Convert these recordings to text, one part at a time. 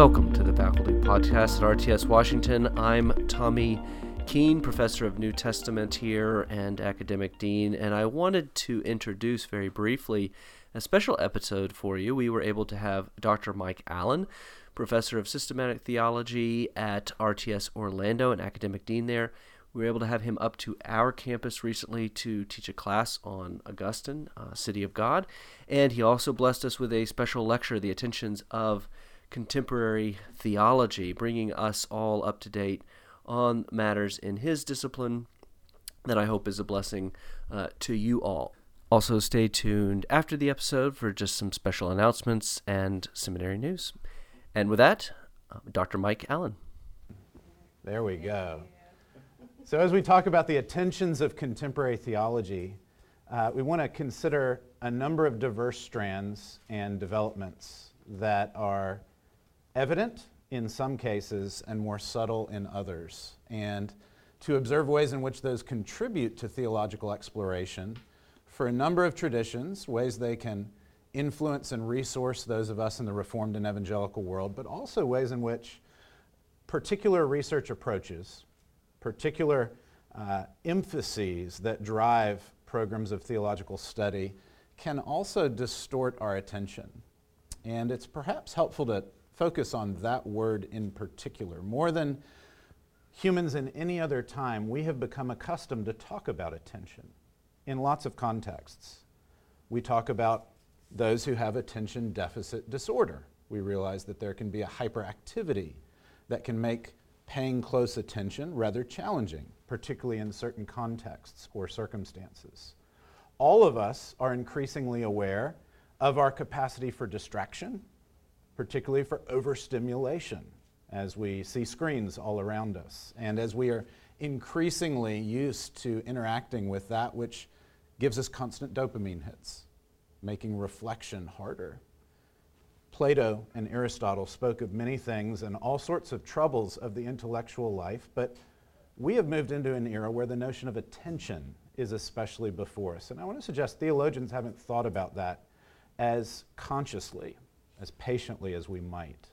Welcome to the Faculty Podcast at RTS Washington. I'm Tommy Keene, Professor of New Testament here and Academic Dean, and I wanted to introduce very briefly a special episode for you. We were able to have Dr. Mike Allen, Professor of Systematic Theology at RTS Orlando and Academic Dean there. We were able to have him up to our campus recently to teach a class on Augustine, uh, City of God, and he also blessed us with a special lecture, The Attentions of contemporary theology, bringing us all up to date on matters in his discipline that I hope is a blessing uh, to you all. Also, stay tuned after the episode for just some special announcements and seminary news. And with that, uh, Dr. Mike Allen. There we go. So, as we talk about the attentions of contemporary theology, uh, we want to consider a number of diverse strands and developments that are evident in some cases and more subtle in others, and to observe ways in which those contribute to theological exploration for a number of traditions, ways they can influence and resource those of us in the Reformed and Evangelical world, but also ways in which particular research approaches, particular uh, emphases that drive programs of theological study can also distort our attention. And it's perhaps helpful to focus on that word in particular. More than humans in any other time, we have become accustomed to talk about attention in lots of contexts. We talk about those who have attention deficit disorder. We realize that there can be a hyperactivity that can make paying close attention rather challenging, particularly in certain contexts or circumstances. All of us are increasingly aware of our capacity for distraction particularly for overstimulation as we see screens all around us and as we are increasingly used to interacting with that which gives us constant dopamine hits, making reflection harder. Plato and Aristotle spoke of many things and all sorts of troubles of the intellectual life, but we have moved into an era where the notion of attention is especially before us. And I want to suggest theologians haven't thought about that as consciously as patiently as we might.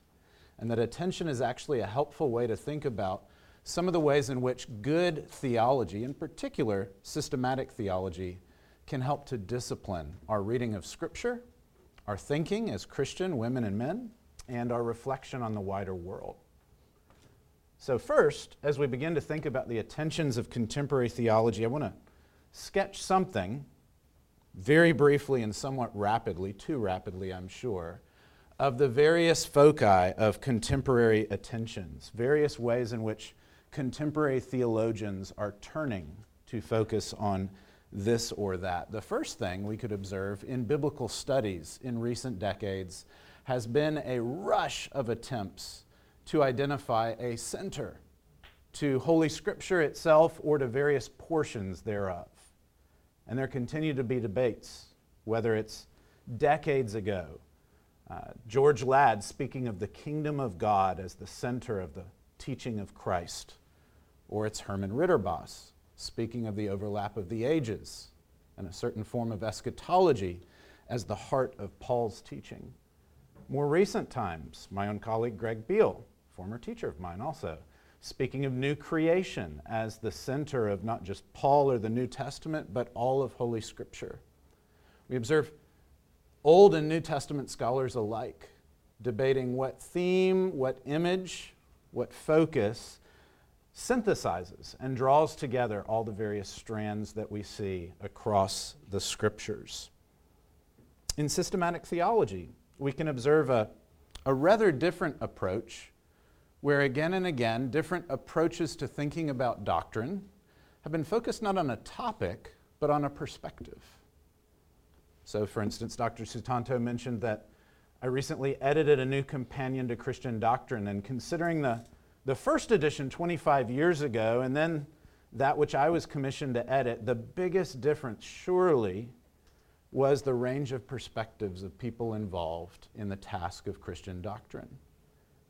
And that attention is actually a helpful way to think about some of the ways in which good theology, in particular systematic theology, can help to discipline our reading of Scripture, our thinking as Christian women and men, and our reflection on the wider world. So, first, as we begin to think about the attentions of contemporary theology, I want to sketch something very briefly and somewhat rapidly, too rapidly, I'm sure, of the various foci of contemporary attentions, various ways in which contemporary theologians are turning to focus on this or that. The first thing we could observe in biblical studies in recent decades has been a rush of attempts to identify a center to Holy Scripture itself or to various portions thereof. And there continue to be debates, whether it's decades ago uh, George Ladd speaking of the kingdom of God as the center of the teaching of Christ. Or it's Herman Ridderbos speaking of the overlap of the ages and a certain form of eschatology as the heart of Paul's teaching. More recent times, my own colleague Greg Beale, former teacher of mine also, speaking of new creation as the center of not just Paul or the New Testament, but all of Holy Scripture. We observe Old and New Testament scholars alike, debating what theme, what image, what focus synthesizes and draws together all the various strands that we see across the scriptures. In systematic theology, we can observe a, a rather different approach where again and again different approaches to thinking about doctrine have been focused not on a topic, but on a perspective. So, for instance, Dr. Sutanto mentioned that I recently edited a new companion to Christian doctrine, and considering the, the first edition 25 years ago and then that which I was commissioned to edit, the biggest difference surely was the range of perspectives of people involved in the task of Christian doctrine,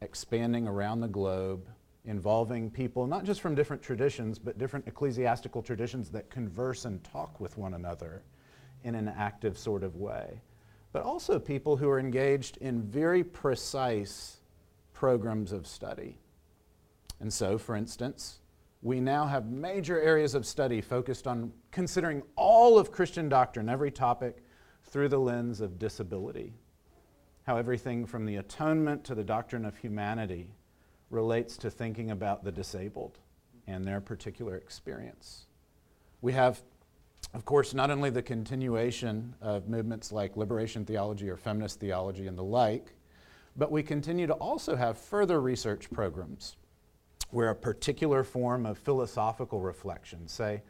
expanding around the globe, involving people not just from different traditions, but different ecclesiastical traditions that converse and talk with one another in an active sort of way, but also people who are engaged in very precise programs of study. And so, for instance, we now have major areas of study focused on considering all of Christian doctrine, every topic, through the lens of disability. How everything from the atonement to the doctrine of humanity relates to thinking about the disabled and their particular experience. We have, of course, not only the continuation of movements like liberation theology or feminist theology and the like, but we continue to also have further research programs where a particular form of philosophical reflection, say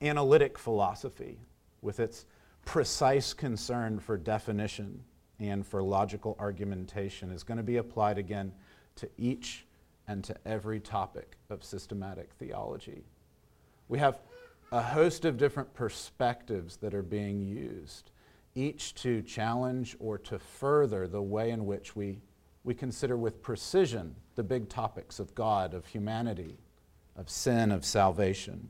analytic philosophy, with its precise concern for definition and for logical argumentation, is going to be applied again to each and to every topic of systematic theology. We have a host of different perspectives that are being used, each to challenge or to further the way in which we, we consider with precision the big topics of God, of humanity, of sin, of salvation.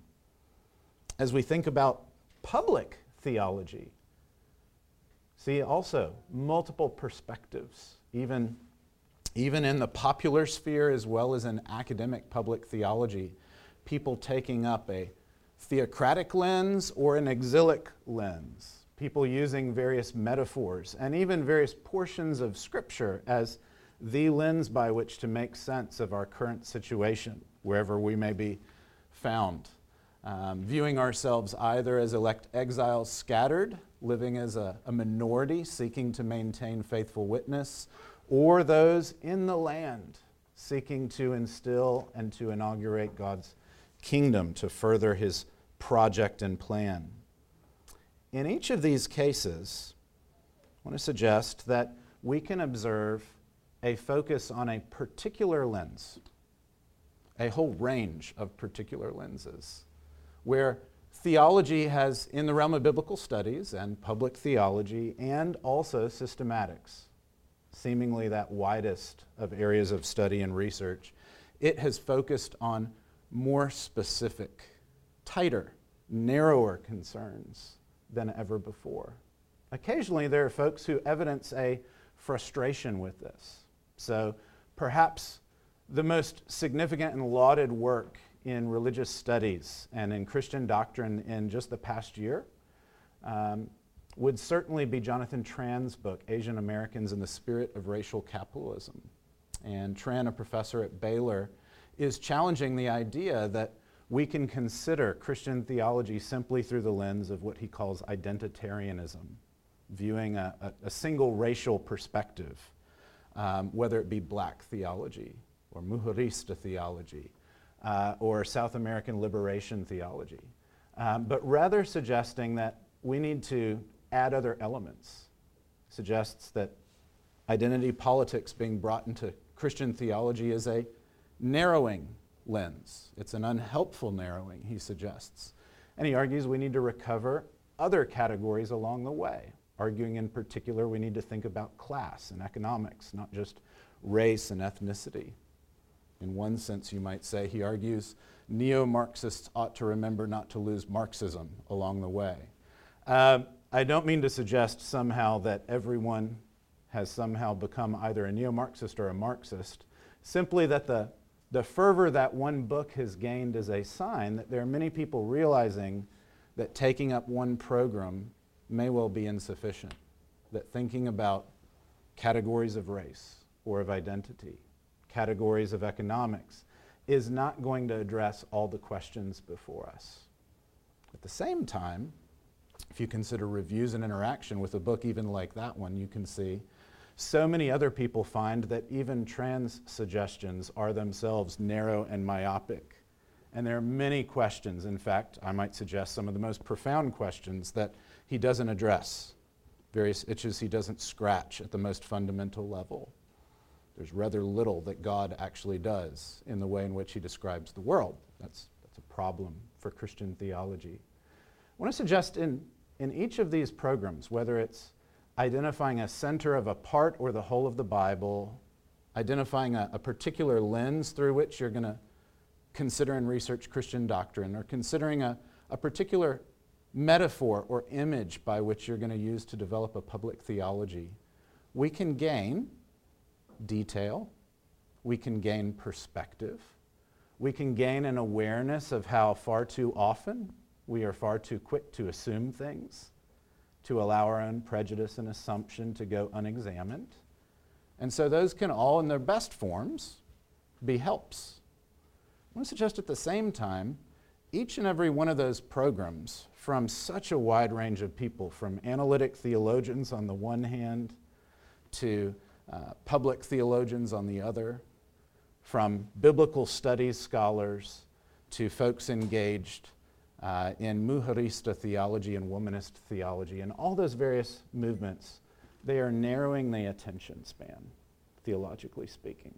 As we think about public theology, see also multiple perspectives, even even in the popular sphere as well as in academic public theology, people taking up a theocratic lens or an exilic lens, people using various metaphors and even various portions of Scripture as the lens by which to make sense of our current situation, wherever we may be found. Um, viewing ourselves either as elect exiles scattered, living as a, a minority seeking to maintain faithful witness, or those in the land seeking to instill and to inaugurate God's kingdom to further his project and plan. In each of these cases, I want to suggest that we can observe a focus on a particular lens, a whole range of particular lenses, where theology has, in the realm of biblical studies and public theology, and also systematics, seemingly that widest of areas of study and research, it has focused on more specific, tighter, narrower concerns than ever before. Occasionally, there are folks who evidence a frustration with this. So, perhaps the most significant and lauded work in religious studies and in Christian doctrine in just the past year um, would certainly be Jonathan Tran's book, Asian Americans and the Spirit of Racial Capitalism. And Tran, a professor at Baylor, is challenging the idea that we can consider Christian theology simply through the lens of what he calls identitarianism, viewing a, a, a single racial perspective, um, whether it be black theology or Mujerista theology uh, or South American liberation theology, um, but rather suggesting that we need to add other elements. Suggests that identity politics being brought into Christian theology is a narrowing lens. It's an unhelpful narrowing, he suggests. And he argues we need to recover other categories along the way, arguing in particular we need to think about class and economics, not just race and ethnicity. In one sense, you might say, he argues neo Marxists ought to remember not to lose Marxism along the way. Um, I don't mean to suggest somehow that everyone has somehow become either a neo Marxist or a Marxist, simply that the, the fervor that one book has gained is a sign that there are many people realizing that taking up one program may well be insufficient, that thinking about categories of race or of identity, categories of economics, is not going to address all the questions before us. At the same time, if you consider reviews and interaction with a book even like that one, you can see so many other people find that even Tran's suggestions are themselves narrow and myopic. And there are many questions, in fact, I might suggest some of the most profound questions that he doesn't address, various itches he doesn't scratch at the most fundamental level. There's rather little that God actually does in the way in which he describes the world. That's, that's a problem for Christian theology. I want to suggest in in each of these programs, whether it's identifying a center of a part or the whole of the Bible, identifying a, a particular lens through which you're going to consider and research Christian doctrine, or considering a, a particular metaphor or image by which you're going to use to develop a public theology, we can gain detail, we can gain perspective. We can gain an awareness of how far too often we are far too quick to assume things, to allow our own prejudice and assumption to go unexamined. And so those can all, in their best forms, be helps. I want to suggest at the same time, each and every one of those programs from such a wide range of people, from analytic theologians on the one hand to uh, public theologians on the other, from biblical studies scholars to folks engaged uh, in mujerista theology and womanist theology, and all those various movements, they are narrowing the attention span, theologically speaking.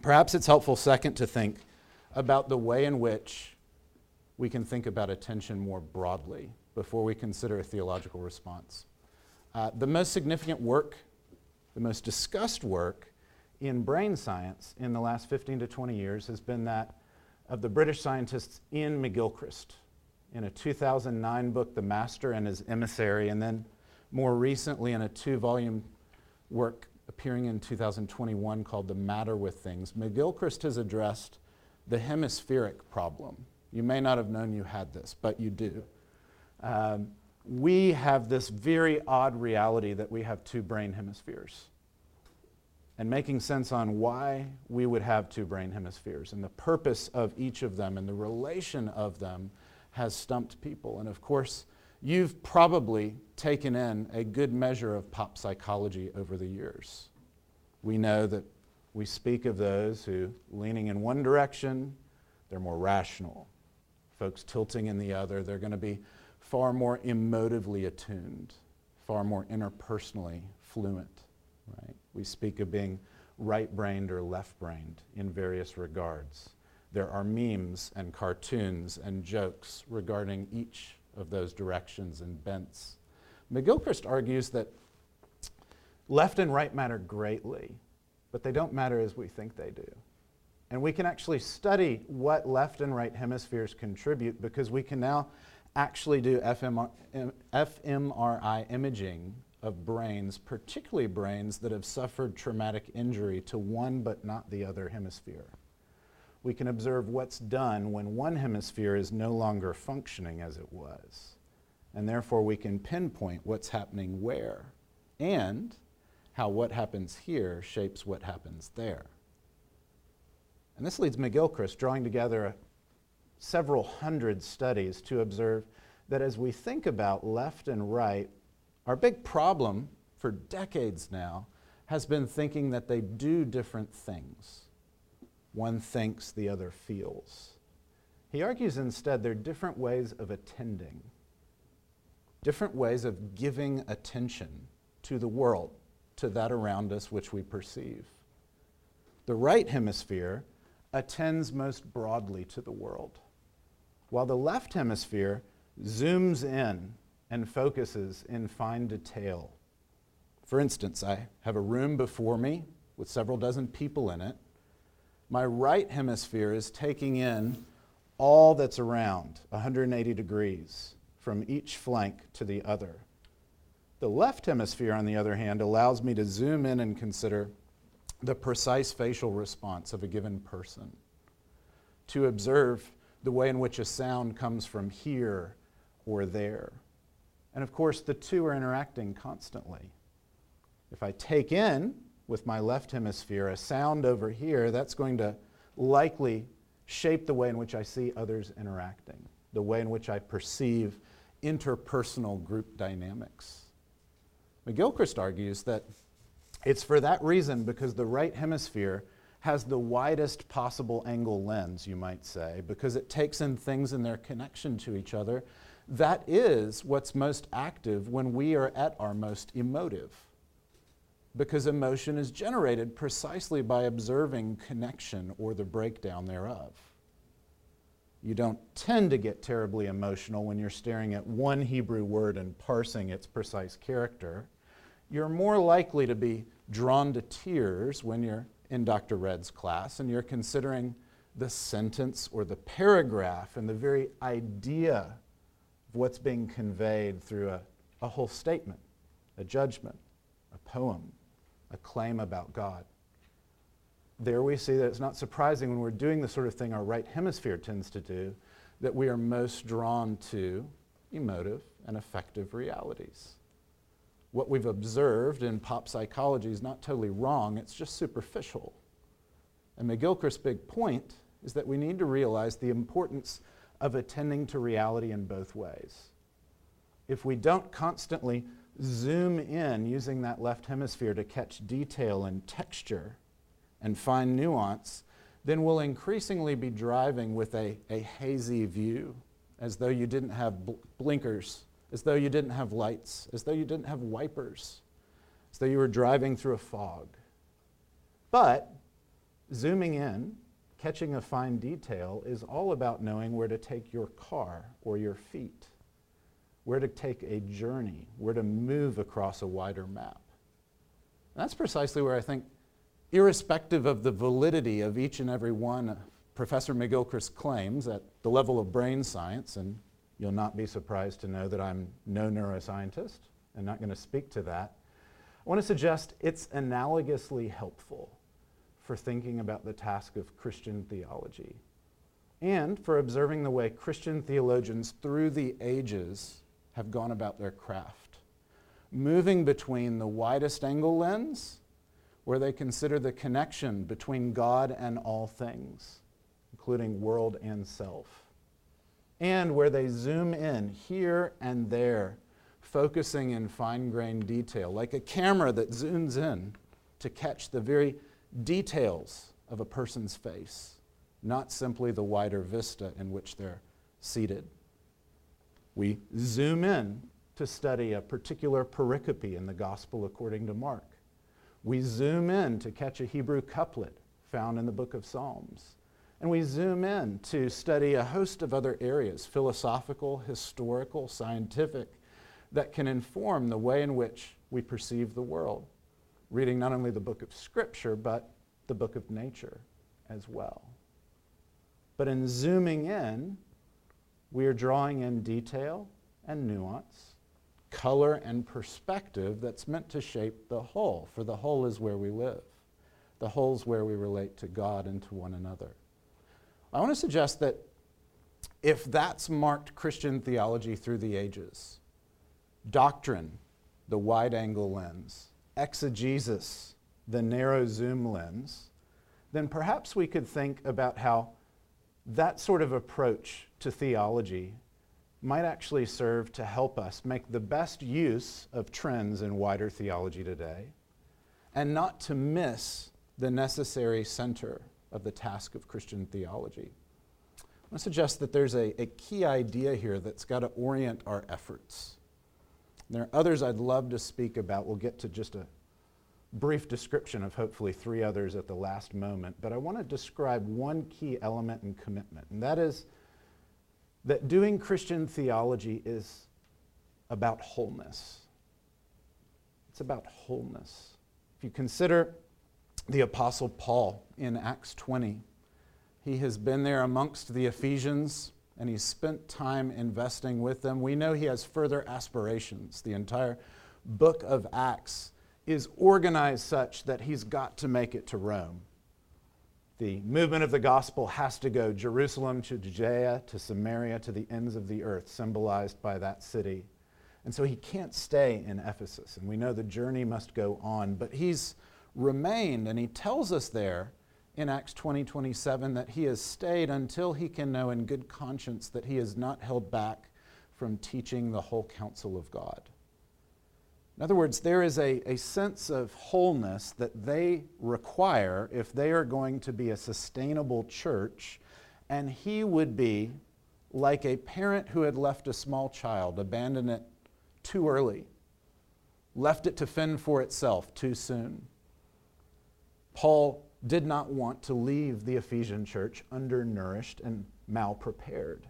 Perhaps it's helpful, second, to think about the way in which we can think about attention more broadly before we consider a theological response. Uh, the most significant work, the most discussed work in brain science in the last 15 to 20 years has been that of the British scientist Iain McGilchrist in a 2009 book, The Master and His Emissary, and then more recently in a two volume work appearing in 2021 called The Matter with Things. McGilchrist has addressed the hemispheric problem. You may not have known you had this, but you do. Um, we have this very odd reality that we have two brain hemispheres and making sense on why we would have two brain hemispheres and the purpose of each of them and the relation of them has stumped people. And of course, you've probably taken in a good measure of pop psychology over the years. We know that we speak of those who, leaning in one direction, they're more rational. Folks tilting in the other, they're going to be far more emotively attuned, far more interpersonally fluent, right? We speak of being right brained or left brained in various regards. There are memes and cartoons and jokes regarding each of those directions and bents. McGilchrist argues that left and right matter greatly, but they don't matter as we think they do. And we can actually study what left and right hemispheres contribute because we can now actually do FMR, fMRI imaging of brains, particularly brains that have suffered traumatic injury to one but not the other hemisphere. We can observe what's done when one hemisphere is no longer functioning as it was. And therefore, we can pinpoint what's happening where and how what happens here shapes what happens there. And this leads McGilchrist drawing together several hundred studies to observe that as we think about left and right, our big problem for decades now has been thinking that they do different things. One thinks, the other feels. He argues instead they're different ways of attending, different ways of giving attention to the world, to that around us which we perceive. The right hemisphere attends most broadly to the world, while the left hemisphere zooms in and focuses in fine detail. For instance, I have a room before me with several dozen people in it. My right hemisphere is taking in all that's around, 180 degrees, from each flank to the other. The left hemisphere, on the other hand, allows me to zoom in and consider the precise facial response of a given person, to observe the way in which a sound comes from here or there. And of course, the two are interacting constantly. If I take in with my left hemisphere a sound over here, that's going to likely shape the way in which I see others interacting, the way in which I perceive interpersonal group dynamics. McGilchrist argues that it's for that reason, because the right hemisphere has the widest possible angle lens, you might say, because it takes in things in their connection to each other that is what's most active when we are at our most emotive. Because emotion is generated precisely by observing connection or the breakdown thereof. You don't tend to get terribly emotional when you're staring at one Hebrew word and parsing its precise character. You're more likely to be drawn to tears when you're in Dr. Red's class and you're considering the sentence or the paragraph and the very idea what's being conveyed through a, a whole statement, a judgment, a poem, a claim about God. there we see that it's not surprising when we're doing the sort of thing our right hemisphere tends to do that we are most drawn to emotive and affective realities. What we've observed in pop psychology is not totally wrong, it's just superficial. And McGilchrist's big point is that we need to realize the importance of attending to reality in both ways. If we don't constantly zoom in using that left hemisphere to catch detail and texture and find nuance, then we'll increasingly be driving with a, a hazy view, as though you didn't have bl- blinkers, as though you didn't have lights, as though you didn't have wipers, as though you were driving through a fog. But zooming in, catching a fine detail, is all about knowing where to take your car or your feet, where to take a journey, where to move across a wider map. And that's precisely where I think irrespective of the validity of each and every one of Professor McGilchrist's claims at the level of brain science, and you'll not be surprised to know that I'm no neuroscientist and not going to speak to that, I want to suggest it's analogously helpful for thinking about the task of Christian theology and for observing the way Christian theologians through the ages have gone about their craft, moving between the widest angle lens where they consider the connection between God and all things, including world and self. And where they zoom in here and there, focusing in fine grained detail, like a camera that zooms in to catch the very details of a person's face, not simply the wider vista in which they're seated. We zoom in to study a particular pericope in the Gospel according to Mark we zoom in to catch a Hebrew couplet found in the book of Psalms. And we zoom in to study a host of other areas, philosophical, historical, scientific, that can inform the way in which we perceive the world, reading not only the book of Scripture, but the book of nature as well. But in zooming in, we are drawing in detail and nuance color and perspective that's meant to shape the whole, for the whole is where we live. The whole is where we relate to God and to one another. I want to suggest that if that's marked Christian theology through the ages, doctrine, the wide angle lens, exegesis, the narrow zoom lens, then perhaps we could think about how that sort of approach to theology might actually serve to help us make the best use of trends in wider theology today and not to miss the necessary center of the task of Christian theology. I want to suggest that there's a, a key idea here that's got to orient our efforts. There are others I'd love to speak about. We'll get to just a brief description of hopefully three others at the last moment, but I want to describe one key element and commitment, and that is that doing Christian theology is about wholeness. It's about wholeness. If you consider the Apostle Paul in Acts 20, he has been there amongst the Ephesians and he's spent time investing with them. We know he has further aspirations. The entire book of Acts is organized such that he's got to make it to Rome. The movement of the gospel has to go Jerusalem to Judea to Samaria to the ends of the earth, symbolized by that city. And so he can't stay in Ephesus. And we know the journey must go on. But he's remained, and he tells us there in Acts 20 27 that he has stayed until he can know in good conscience that he is not held back from teaching the whole counsel of God. In other words, there is a, a sense of wholeness that they require if they are going to be a sustainable church, and he would be like a parent who had left a small child, abandoned it too early, left it to fend for itself too soon. Paul did not want to leave the Ephesian church undernourished and malprepared.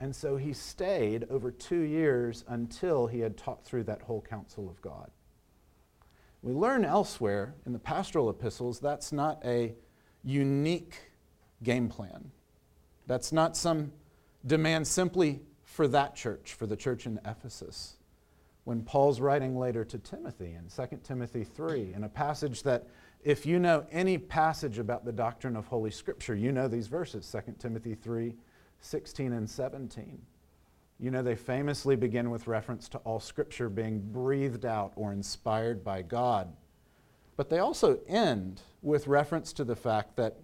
And so he stayed over two years until he had taught through that whole counsel of God. We learn elsewhere in the pastoral epistles that's not a unique game plan. That's not some demand simply for that church, for the church in Ephesus. when Paul's writing later to Timothy in 2 Timothy 3, in a passage that, if you know any passage about the doctrine of Holy Scripture, you know these verses 2 Timothy 3 16 and 17. You know, they famously begin with reference to all Scripture being breathed out or inspired by God. But they also end with reference to the fact that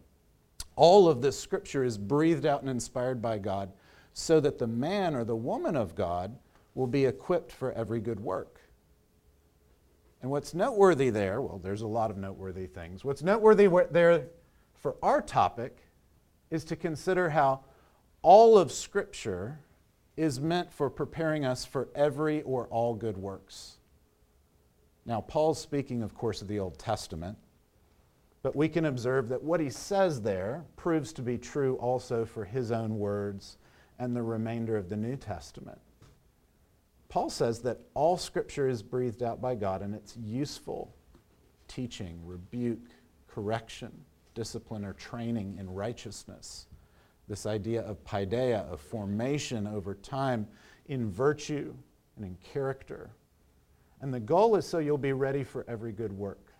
all of this Scripture is breathed out and inspired by God so that the man or the woman of God will be equipped for every good work. And what's noteworthy there, well, there's a lot of noteworthy things. What's noteworthy there for our topic is to consider how all of Scripture is meant for preparing us for every or all good works. Now, Paul's speaking, of course, of the Old Testament, but we can observe that what he says there proves to be true also for his own words and the remainder of the New Testament. Paul says that all Scripture is breathed out by God and it's useful teaching, rebuke, correction, discipline, or training in righteousness this idea of paideia, of formation over time in virtue and in character. And the goal is so you'll be ready for every good work.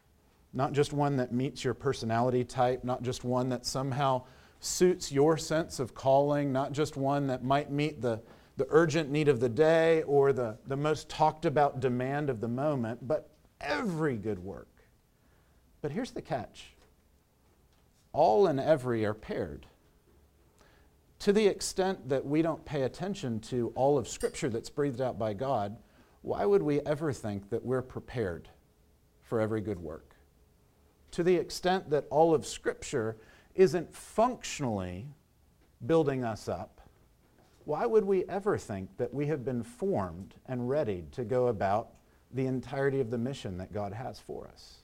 Not just one that meets your personality type, not just one that somehow suits your sense of calling, not just one that might meet the, the urgent need of the day or the, the most talked about demand of the moment, but every good work. But here's the catch all and every are paired to the extent that we don't pay attention to all of Scripture that's breathed out by God, why would we ever think that we're prepared for every good work? To the extent that all of Scripture isn't functionally building us up, why would we ever think that we have been formed and readied to go about the entirety of the mission that God has for us?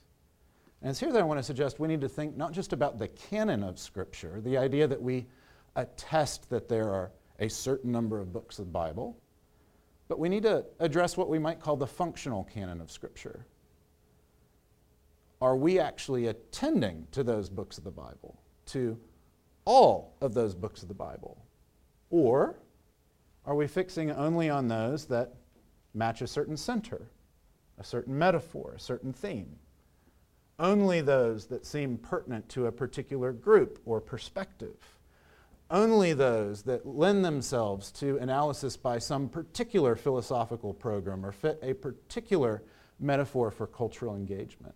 And it's here that I want to suggest we need to think not just about the canon of Scripture, the idea that we attest that there are a certain number of books of the Bible, but we need to address what we might call the functional canon of Scripture. Are we actually attending to those books of the Bible, to all of those books of the Bible? Or are we fixing only on those that match a certain center, a certain metaphor, a certain theme? Only those that seem pertinent to a particular group or perspective only those that lend themselves to analysis by some particular philosophical program or fit a particular metaphor for cultural engagement.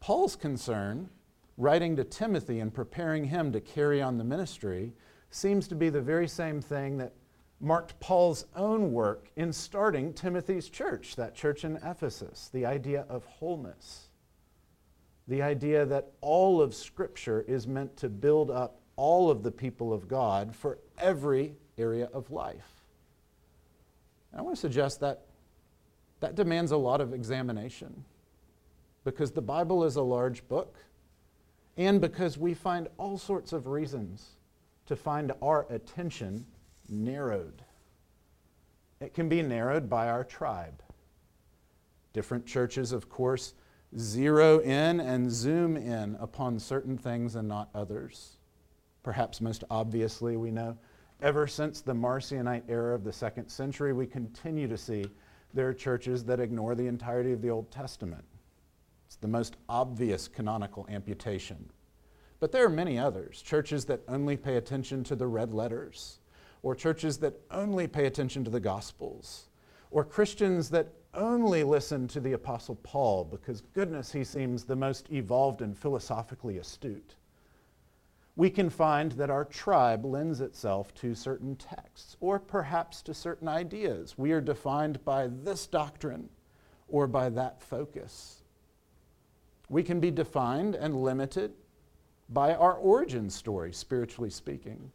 Paul's concern, writing to Timothy and preparing him to carry on the ministry, seems to be the very same thing that marked Paul's own work in starting Timothy's church, that church in Ephesus, the idea of wholeness. The idea that all of Scripture is meant to build up all of the people of God for every area of life. And I want to suggest that that demands a lot of examination because the Bible is a large book and because we find all sorts of reasons to find our attention narrowed. It can be narrowed by our tribe. Different churches, of course, zero in and zoom in upon certain things and not others. Perhaps most obviously, we know ever since the Marcionite era of the second century, we continue to see there are churches that ignore the entirety of the Old Testament. It's the most obvious canonical amputation. But there are many others churches that only pay attention to the red letters, or churches that only pay attention to the Gospels, or Christians that only listen to the Apostle Paul because, goodness, he seems the most evolved and philosophically astute we can find that our tribe lends itself to certain texts or perhaps to certain ideas. We are defined by this doctrine or by that focus. We can be defined and limited by our origin story, spiritually speaking.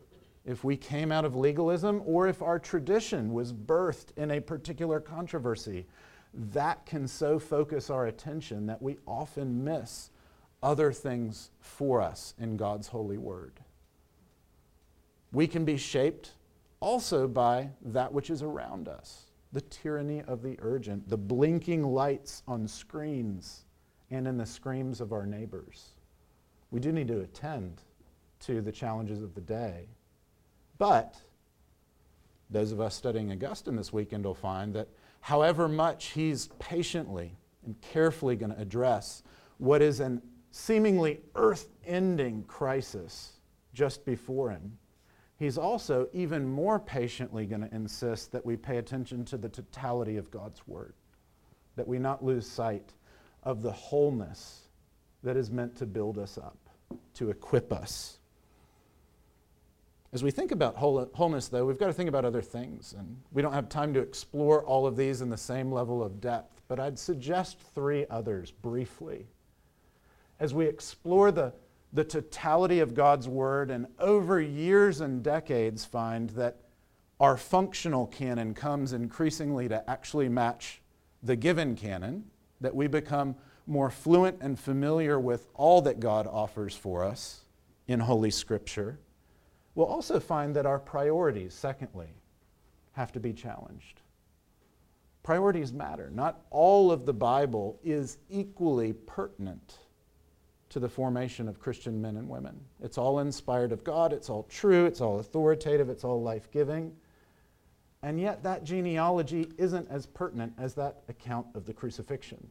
If we came out of legalism or if our tradition was birthed in a particular controversy, that can so focus our attention that we often miss other things for us in God's holy word. We can be shaped also by that which is around us the tyranny of the urgent, the blinking lights on screens and in the screams of our neighbors. We do need to attend to the challenges of the day. But those of us studying Augustine this weekend will find that however much he's patiently and carefully going to address what is an seemingly earth ending crisis just before him, he's also even more patiently going to insist that we pay attention to the totality of God's Word, that we not lose sight of the wholeness that is meant to build us up, to equip us. As we think about wholeness, though, we've got to think about other things. And we don't have time to explore all of these in the same level of depth, but I'd suggest three others briefly. As we explore the, the totality of God's Word and over years and decades find that our functional canon comes increasingly to actually match the given canon, that we become more fluent and familiar with all that God offers for us in Holy Scripture We'll also find that our priorities, secondly, have to be challenged. Priorities matter. Not all of the Bible is equally pertinent to the formation of Christian men and women. It's all inspired of God, it's all true, it's all authoritative, it's all life giving. And yet, that genealogy isn't as pertinent as that account of the crucifixion.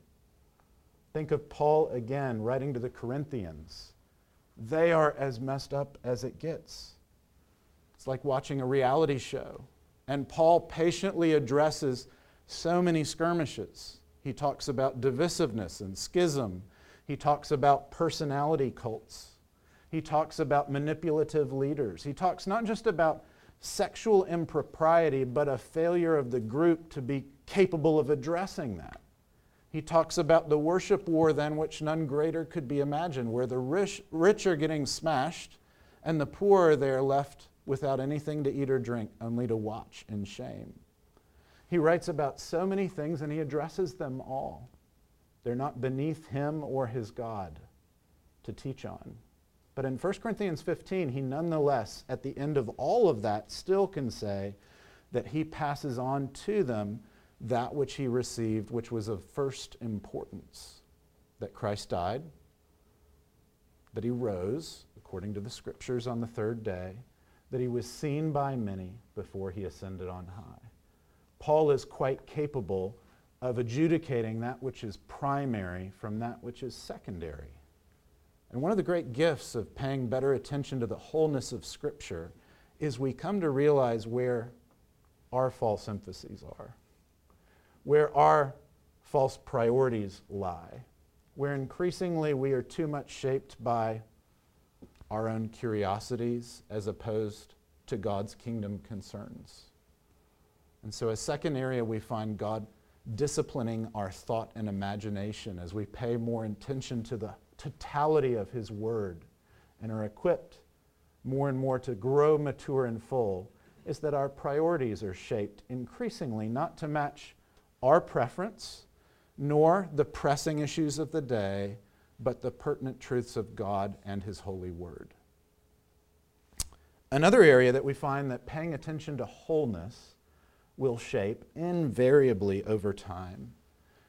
Think of Paul again writing to the Corinthians. They are as messed up as it gets. It's like watching a reality show. And Paul patiently addresses so many skirmishes. He talks about divisiveness and schism. He talks about personality cults. He talks about manipulative leaders. He talks not just about sexual impropriety, but a failure of the group to be capable of addressing that. He talks about the worship war, than which none greater could be imagined, where the rich, rich are getting smashed and the poor are there left without anything to eat or drink, only to watch in shame. He writes about so many things and he addresses them all. They're not beneath him or his God to teach on. But in 1 Corinthians 15, he nonetheless, at the end of all of that, still can say that he passes on to them that which he received, which was of first importance that Christ died, that he rose, according to the scriptures, on the third day that he was seen by many before he ascended on high. Paul is quite capable of adjudicating that which is primary from that which is secondary. And one of the great gifts of paying better attention to the wholeness of Scripture is we come to realize where our false emphases are, where our false priorities lie, where increasingly we are too much shaped by our own curiosities as opposed to God's kingdom concerns. And so, a second area we find God disciplining our thought and imagination as we pay more attention to the totality of His Word and are equipped more and more to grow mature and full is that our priorities are shaped increasingly not to match our preference nor the pressing issues of the day, but the pertinent truths of God and His holy word. Another area that we find that paying attention to wholeness will shape invariably over time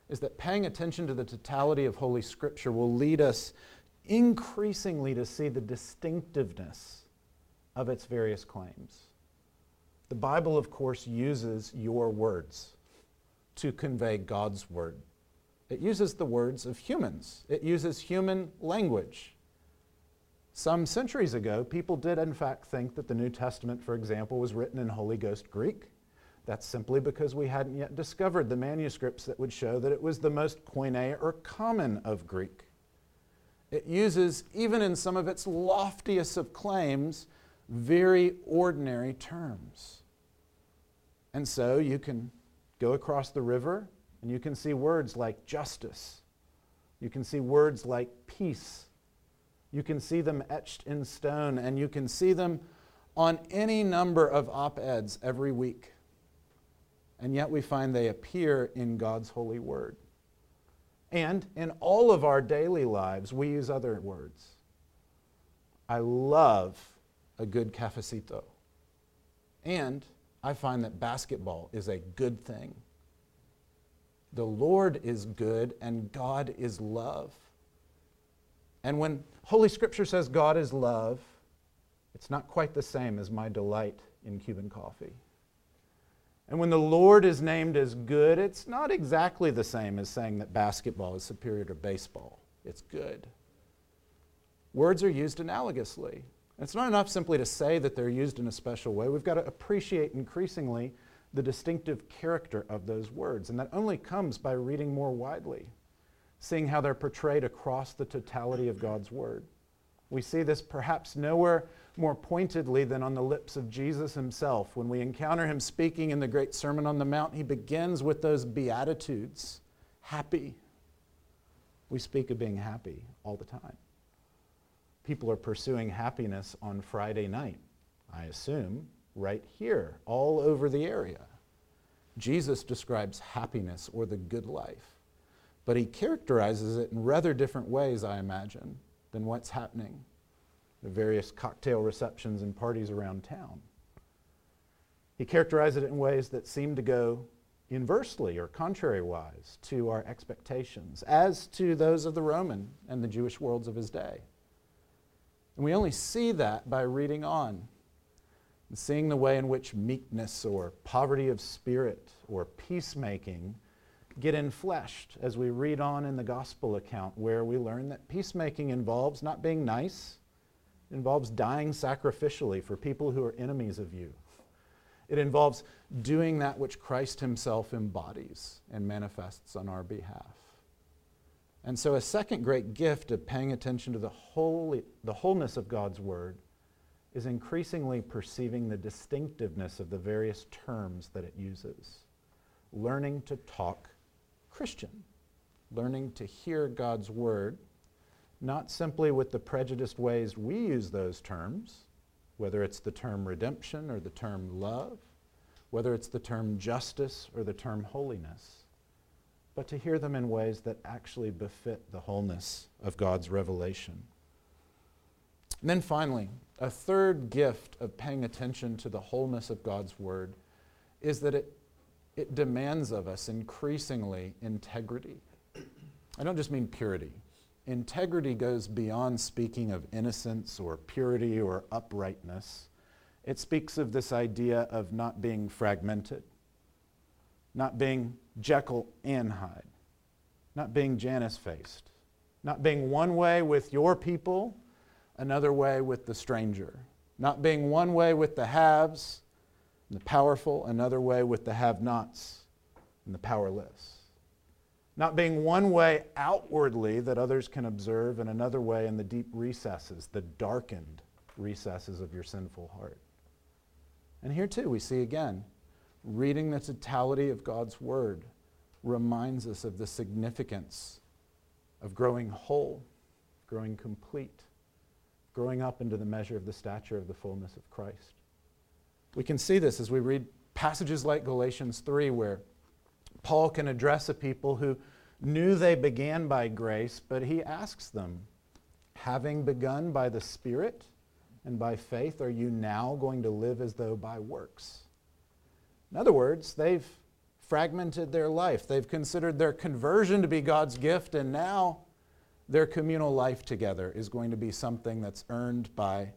is that paying attention to the totality of Holy Scripture will lead us increasingly to see the distinctiveness of its various claims. The Bible, of course, uses your words to convey God's word. It uses the words of humans, it uses human language. Some centuries ago, people did in fact think that the New Testament, for example, was written in Holy Ghost Greek. That's simply because we hadn't yet discovered the manuscripts that would show that it was the most koine or common of Greek. It uses, even in some of its loftiest of claims, very ordinary terms. And so you can go across the river and you can see words like justice. You can see words like peace. You can see them etched in stone, and you can see them on any number of op eds every week. And yet we find they appear in God's holy word. And in all of our daily lives, we use other words. I love a good cafecito. And I find that basketball is a good thing. The Lord is good and God is love. And when Holy Scripture says God is love, it's not quite the same as my delight in Cuban coffee. And when the Lord is named as good, it's not exactly the same as saying that basketball is superior to baseball. It's good. Words are used analogously. It's not enough simply to say that they're used in a special way. We've got to appreciate increasingly the distinctive character of those words. And that only comes by reading more widely, seeing how they're portrayed across the totality of God's Word. We see this perhaps nowhere more pointedly than on the lips of Jesus himself. When we encounter him speaking in the great Sermon on the Mount, he begins with those Beatitudes happy. We speak of being happy all the time. People are pursuing happiness on Friday night, I assume, right here, all over the area. Jesus describes happiness or the good life, but he characterizes it in rather different ways, I imagine, than what's happening the various cocktail receptions and parties around town. He characterizes it in ways that seem to go inversely or contrariwise to our expectations, as to those of the Roman and the Jewish worlds of his day. And we only see that by reading on and seeing the way in which meekness or poverty of spirit or peacemaking get enfleshed as we read on in the gospel account, where we learn that peacemaking involves not being nice involves dying sacrificially for people who are enemies of you. It involves doing that which Christ himself embodies and manifests on our behalf. And so, a second great gift of paying attention to the, holy, the wholeness of God's Word is increasingly perceiving the distinctiveness of the various terms that it uses. Learning to talk Christian, learning to hear God's Word not simply with the prejudiced ways we use those terms, whether it's the term redemption or the term love, whether it's the term justice or the term holiness, but to hear them in ways that actually befit the wholeness of God's revelation. And then finally, a third gift of paying attention to the wholeness of God's Word is that it, it demands of us increasingly integrity. I don't just mean purity integrity goes beyond speaking of innocence or purity or uprightness. It speaks of this idea of not being fragmented, not being Jekyll and Hyde, not being Janus faced, not being one way with your people, another way with the stranger, not being one way with the haves and the powerful, another way with the have nots and the powerless. Not being one way outwardly that others can observe, and another way in the deep recesses, the darkened recesses of your sinful heart. And here too, we see again, reading the totality of God's Word reminds us of the significance of growing whole, growing complete, growing up into the measure of the stature of the fullness of Christ. We can see this as we read passages like Galatians 3, where Paul can address a people who knew they began by grace, but he asks them, having begun by the Spirit and by faith, are you now going to live as though by works? In other words, they've fragmented their life. They've considered their conversion to be God's gift, and now their communal life together is going to be something that's earned by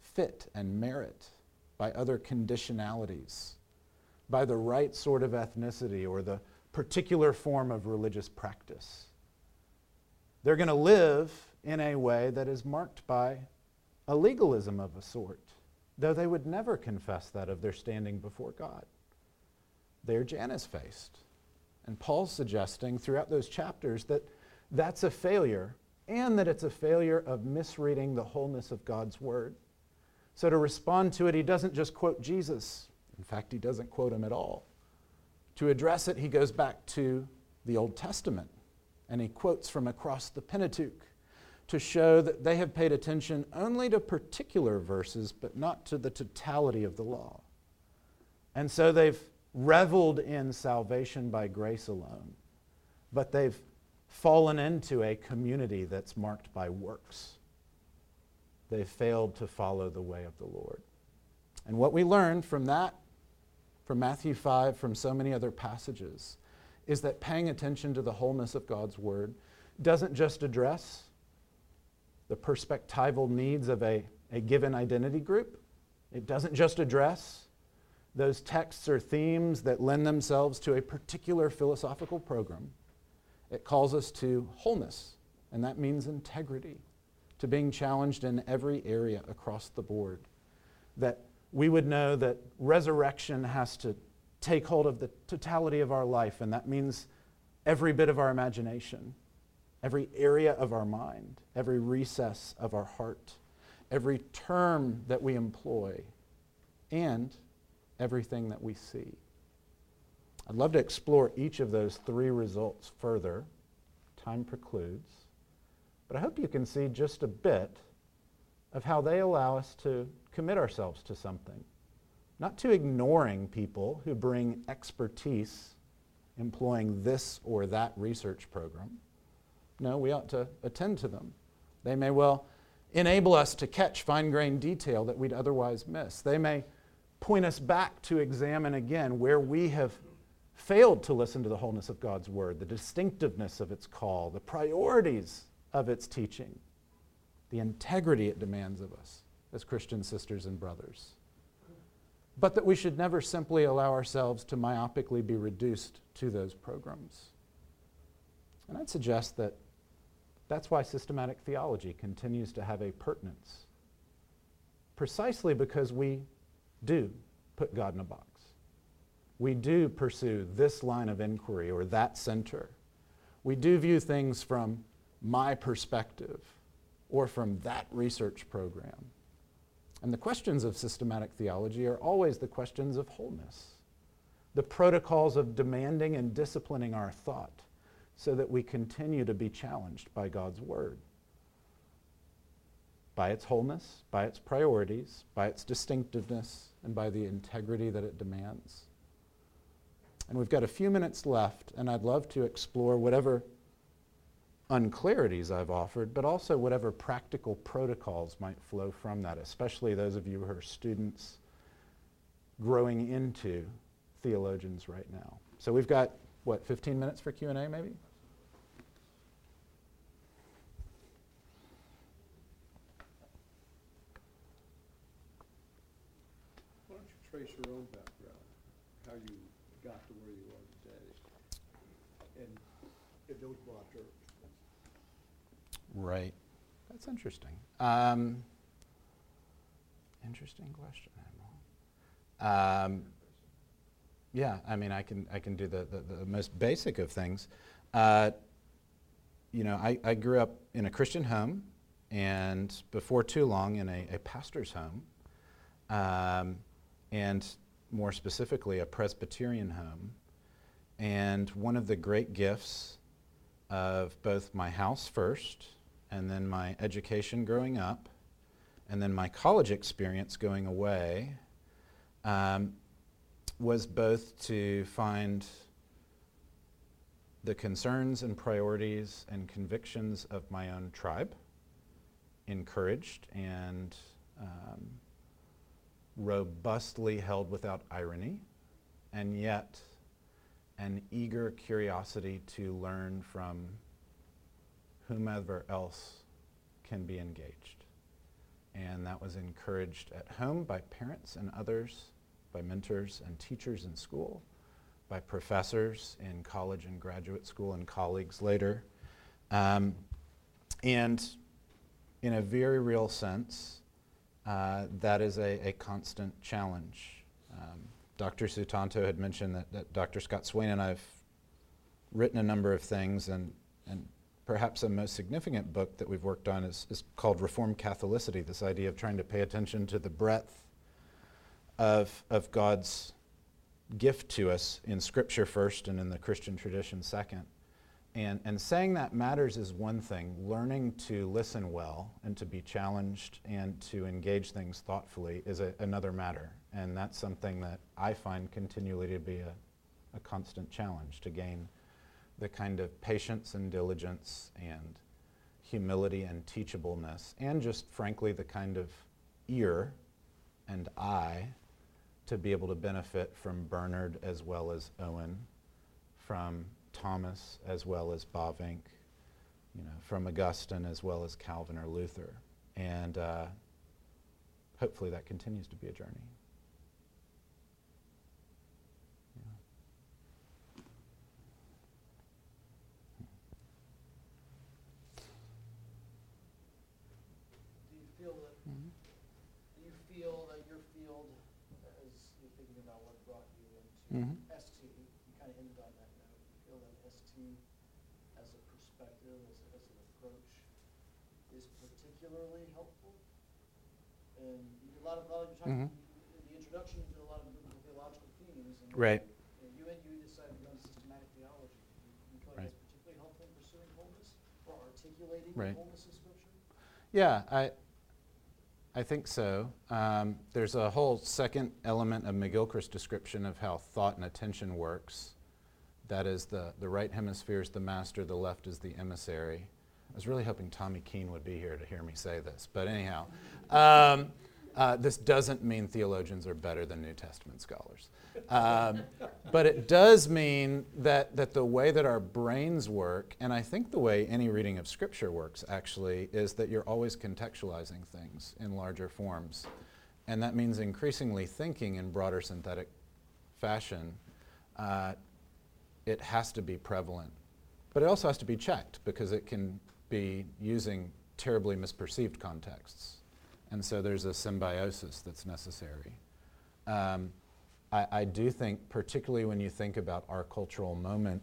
fit and merit, by other conditionalities by the right sort of ethnicity or the particular form of religious practice. They're going to live in a way that is marked by a legalism of a sort, though they would never confess that of their standing before God. They're Janus faced. And Paul's suggesting throughout those chapters that that's a failure and that it's a failure of misreading the wholeness of God's word. So to respond to it, he doesn't just quote Jesus, in fact, he doesn't quote him at all. To address it, he goes back to the Old Testament and he quotes from across the Pentateuch to show that they have paid attention only to particular verses, but not to the totality of the law. And so they've reveled in salvation by grace alone, but they've fallen into a community that's marked by works. They've failed to follow the way of the Lord. And what we learn from that from Matthew 5, from so many other passages, is that paying attention to the wholeness of God's Word doesn't just address the perspectival needs of a, a given identity group, it doesn't just address those texts or themes that lend themselves to a particular philosophical program. It calls us to wholeness, and that means integrity, to being challenged in every area across the board. That we would know that resurrection has to take hold of the totality of our life, and that means every bit of our imagination, every area of our mind, every recess of our heart, every term that we employ, and everything that we see. I'd love to explore each of those three results further. Time precludes. But I hope you can see just a bit of how they allow us to commit ourselves to something. Not to ignoring people who bring expertise employing this or that research program. No, we ought to attend to them. They may well enable us to catch fine grained detail that we'd otherwise miss. They may point us back to examine again where we have failed to listen to the wholeness of God's Word, the distinctiveness of its call, the priorities of its teaching, the integrity it demands of us as Christian sisters and brothers. But that we should never simply allow ourselves to myopically be reduced to those programs. And I'd suggest that that's why systematic theology continues to have a pertinence. Precisely because we do put God in a box. We do pursue this line of inquiry or that center. We do view things from my perspective or from that research program. And the questions of systematic theology are always the questions of wholeness, the protocols of demanding and disciplining our thought so that we continue to be challenged by God's Word by its wholeness, by its priorities, by its distinctiveness, and by the integrity that it demands. And we've got a few minutes left, and I'd love to explore whatever unclarities I've offered, but also whatever practical protocols might flow from that, especially those of you who are students growing into theologians right now. So we've got, what, 15 minutes for Q&A maybe? trace your own background, how you got to where you are today, and in those broad terms. Right. That's interesting. Um, interesting question. Um, yeah, I mean, I can I can do the the, the most basic of things. Uh, you know, I, I grew up in a Christian home, and before too long in a, a pastor's home. Um, and more specifically, a Presbyterian home. And one of the great gifts of both my house first, and then my education growing up, and then my college experience going away, um, was both to find the concerns and priorities and convictions of my own tribe encouraged and um, robustly held without irony, and yet an eager curiosity to learn from whomever else can be engaged. And that was encouraged at home by parents and others, by mentors and teachers in school, by professors in college and graduate school, and colleagues later. Um, and in a very real sense, uh, that is a, a constant challenge. Um, Dr. Sutanto had mentioned that, that, Dr. Scott Swain and I have written a number of things, and, and perhaps the most significant book that we've worked on is, is called Reformed Catholicity, this idea of trying to pay attention to the breadth of, of God's gift to us in Scripture first and in the Christian tradition second. And, and saying that matters is one thing. Learning to listen well and to be challenged and to engage things thoughtfully is a, another matter. And that's something that I find continually to be a, a constant challenge to gain the kind of patience and diligence and humility and teachableness, and just frankly the kind of ear and eye to be able to benefit from Bernard as well as Owen, from Thomas as well as Bavinck, you know, from Augustine as well as Calvin or Luther. And uh, hopefully that continues to be a journey. thinking about what brought you into Mhm. ST. You kind of ended on that note. You feel that ST as a perspective, as, a- as an approach, is particularly helpful. And you- a lot of, a lot of, you're talking, Mhm. the introduction, did a lot of theological themes. And Right. you, know, you and you decided to go into systematic theology. You, feel Right. particularly helpful in pursuing wholeness or articulating Right. wholeness in Scripture? Yeah, I, I think so. Um, there's a whole second element of McGilchrist's description of how thought and attention works. That is, the, the right hemisphere is the master, the left is the emissary. I was really hoping Tommy Keene would be here to hear me say this, but anyhow, um, uh, this doesn't mean theologians are better than New Testament scholars. Um, but it does mean that, that the way that our brains work, and I think the way any reading of Scripture works actually, is that you're always contextualizing things in larger forms. And that means increasingly thinking in broader synthetic fashion. Uh, it has to be prevalent. But it also has to be checked because it can be using terribly misperceived contexts. And so there's a symbiosis that's necessary. Um, I, I do think, particularly when you think about our cultural moment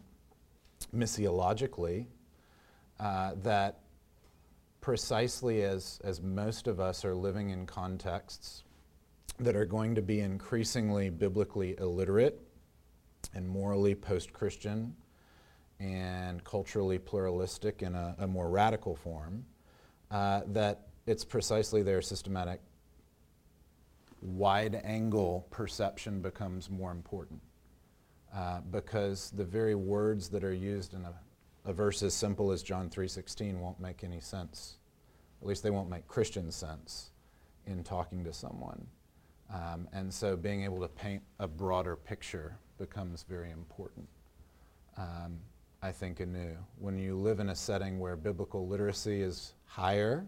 missiologically, uh, that precisely as, as most of us are living in contexts that are going to be increasingly biblically illiterate and morally post Christian and culturally pluralistic in a, a more radical form, uh, that it's precisely their systematic wide angle perception becomes more important. Uh, because the very words that are used in a, a verse as simple as John 3.16 won't make any sense. At least they won't make Christian sense in talking to someone. Um, and so being able to paint a broader picture becomes very important. Um, I think anew. When you live in a setting where biblical literacy is higher,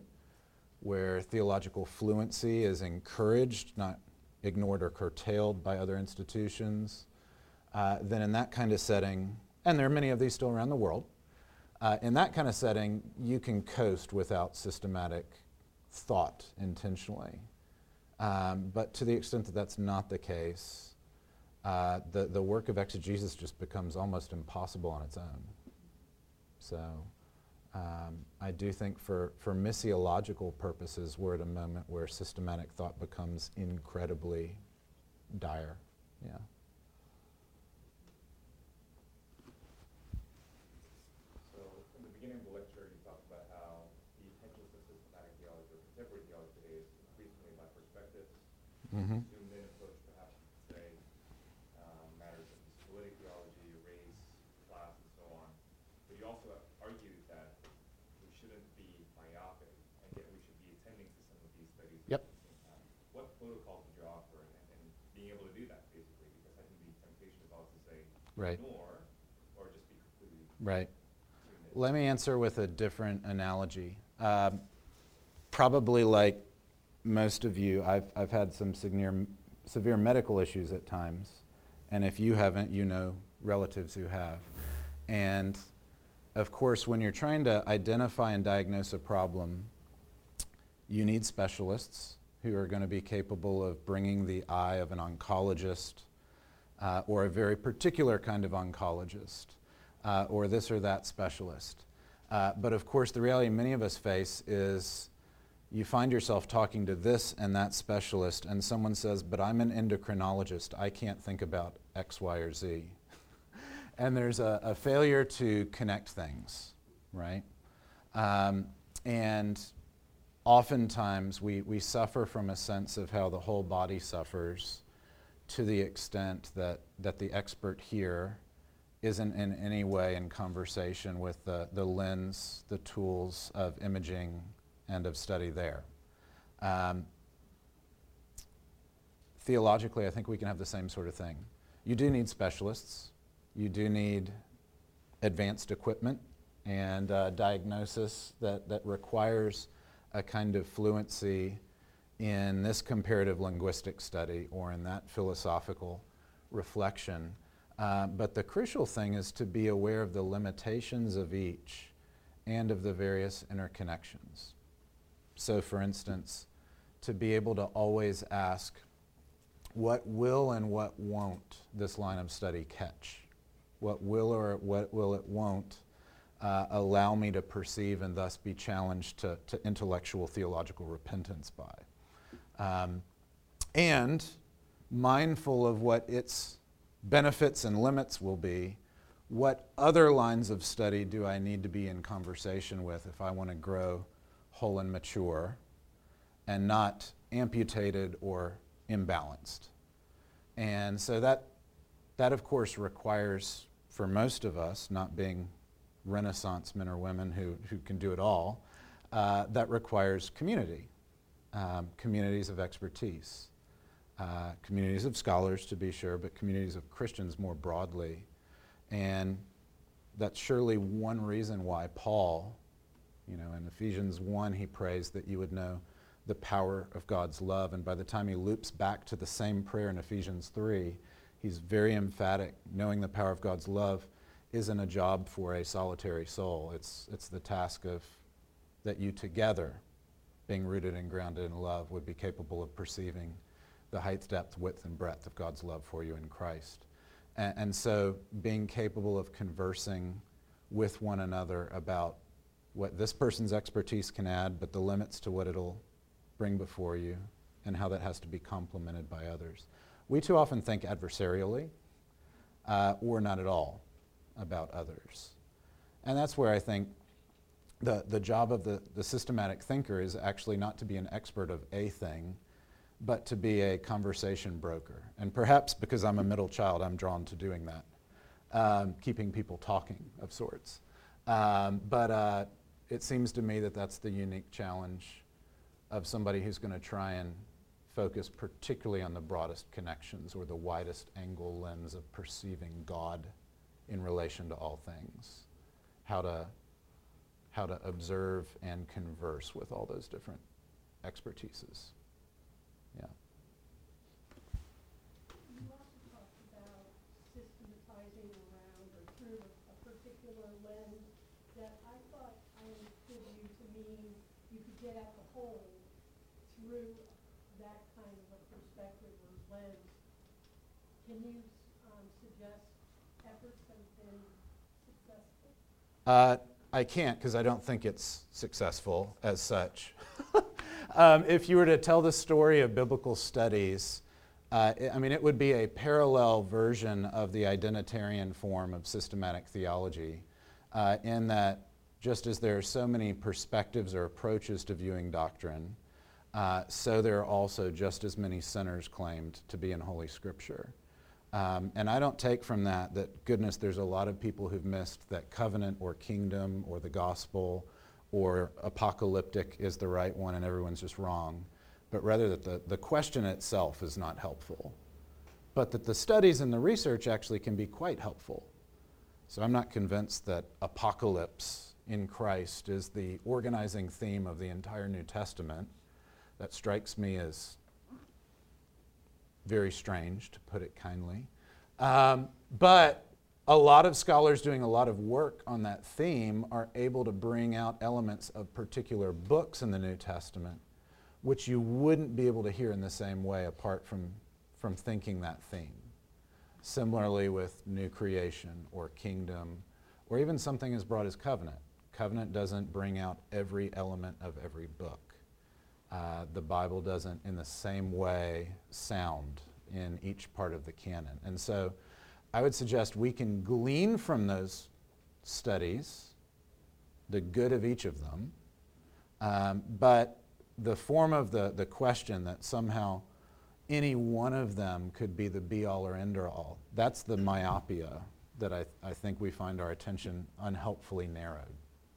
where theological fluency is encouraged, not ignored or curtailed by other institutions, uh, then in that kind of setting, and there are many of these still around the world, uh, in that kind of setting, you can coast without systematic thought intentionally. Um, but to the extent that that's not the case, uh, the, the work of exegesis just becomes almost impossible on its own. So um, I do think for, for missiological purposes, we're at a moment where systematic thought becomes incredibly dire. Yeah. So in the beginning of the lecture, you talked about how the intentions of systematic theology or contemporary theology today is increasingly by perspectives, Mm-hmm. zoomed in approach, perhaps you could say, um, matters of politic theology, race, class, and so on. But you also argued that we shouldn't be myopic, and yet we should be attending to some of these studies Yep. at the same time. What protocols would you offer in, in being able to do that, basically? Because I think the temptation is always to say Right. ignore, or just be completely Right. tuned. Let me answer with a different analogy. Um, probably like most of you, I've, I've had some severe, severe medical issues at times. And if you haven't, you know relatives who have. And of course, when you're trying to identify and diagnose a problem, you need specialists who are going to be capable of bringing the eye of an oncologist uh, or a very particular kind of oncologist uh, or this or that specialist. Uh, but of course, the reality many of us face is you find yourself talking to this and that specialist, and someone says, But I'm an endocrinologist. I can't think about X, Y, or Z. and there's a, a failure to connect things, right? Um, and oftentimes we, we suffer from a sense of how the whole body suffers to the extent that, that the expert here isn't in any way in conversation with the, the lens, the tools of imaging and of study there. Um, theologically, I think we can have the same sort of thing. You do need specialists. You do need advanced equipment and uh, diagnosis that, that requires a kind of fluency in this comparative linguistic study or in that philosophical reflection. Uh, but the crucial thing is to be aware of the limitations of each and of the various interconnections. So, for instance, to be able to always ask, what will and what won't this line of study catch? What will or what will it won't uh, allow me to perceive and thus be challenged to, to intellectual theological repentance by? Um, and mindful of what its benefits and limits will be, what other lines of study do I need to be in conversation with if I want to grow whole and mature and not amputated or imbalanced? And so that, that of course, requires, for most of us, not being Renaissance men or women who, who can do it all, uh, that requires community, um, communities of expertise, uh, communities of scholars, to be sure, but communities of Christians more broadly and that's surely one reason why Paul, you know, in Ephesians 1, he prays that you would know the power of God's love. And by the time he loops back to the same prayer in Ephesians 3, he's very emphatic. Knowing the power of God's love isn't a job for a solitary soul, it's, it's the task of that you together, being rooted and grounded in love, would be capable of perceiving the height, depth, width, and breadth of God's love for you in Christ. And, and so being capable of conversing with one another about what this person's expertise can add, but the limits to what it'll bring before you and how that has to be complemented by others. We too often think adversarially uh, or not at all about others. And that's where I think the, the job of the, the systematic thinker is actually not to be an expert of a thing, but to be a conversation broker. And perhaps because I'm a middle child, I'm drawn to doing that, um, keeping people talking of sorts. Um, but uh, it seems to me that that's the unique challenge of somebody who's going to try and focus particularly on the broadest connections or the widest angle lens of perceiving God in relation to all things. How to, how to observe and converse with all those different expertises. Yeah. You also talked about systematizing around or through a particular lens that I thought I understood you to mean you could get at the whole through that kind of a perspective or lens. Can you suggest efforts have been successful? Uh, I can't because I don't think it's successful as such. um, if you were to tell the story of biblical studies, uh, I mean, it would be a parallel version of the identitarian form of systematic theology, uh, in that just as there are so many perspectives or approaches to viewing doctrine, uh, so there are also just as many sinners claimed to be in Holy Scripture. Um, and I don't take from that that, goodness, there's a lot of people who've missed that covenant or kingdom or the gospel or apocalyptic is the right one and everyone's just wrong, but rather that the, the question itself is not helpful, but that the studies and the research actually can be quite helpful. So I'm not convinced that apocalypse in Christ is the organizing theme of the entire New Testament. That strikes me as very strange, to put it kindly. Um, but a lot of scholars doing a lot of work on that theme are able to bring out elements of particular books in the New Testament, which you wouldn't be able to hear in the same way apart from, from thinking that theme. Similarly, with new creation or kingdom, or even something as broad as covenant. Covenant doesn't bring out every element of every book. Uh, the Bible doesn't, in the same way, sound in each part of the canon. And so I would suggest we can glean from those studies the good of each of them, um, but the form of the, the question that somehow any one of them could be the be all or end all, that's the myopia that I, I think we find our attention unhelpfully narrowed.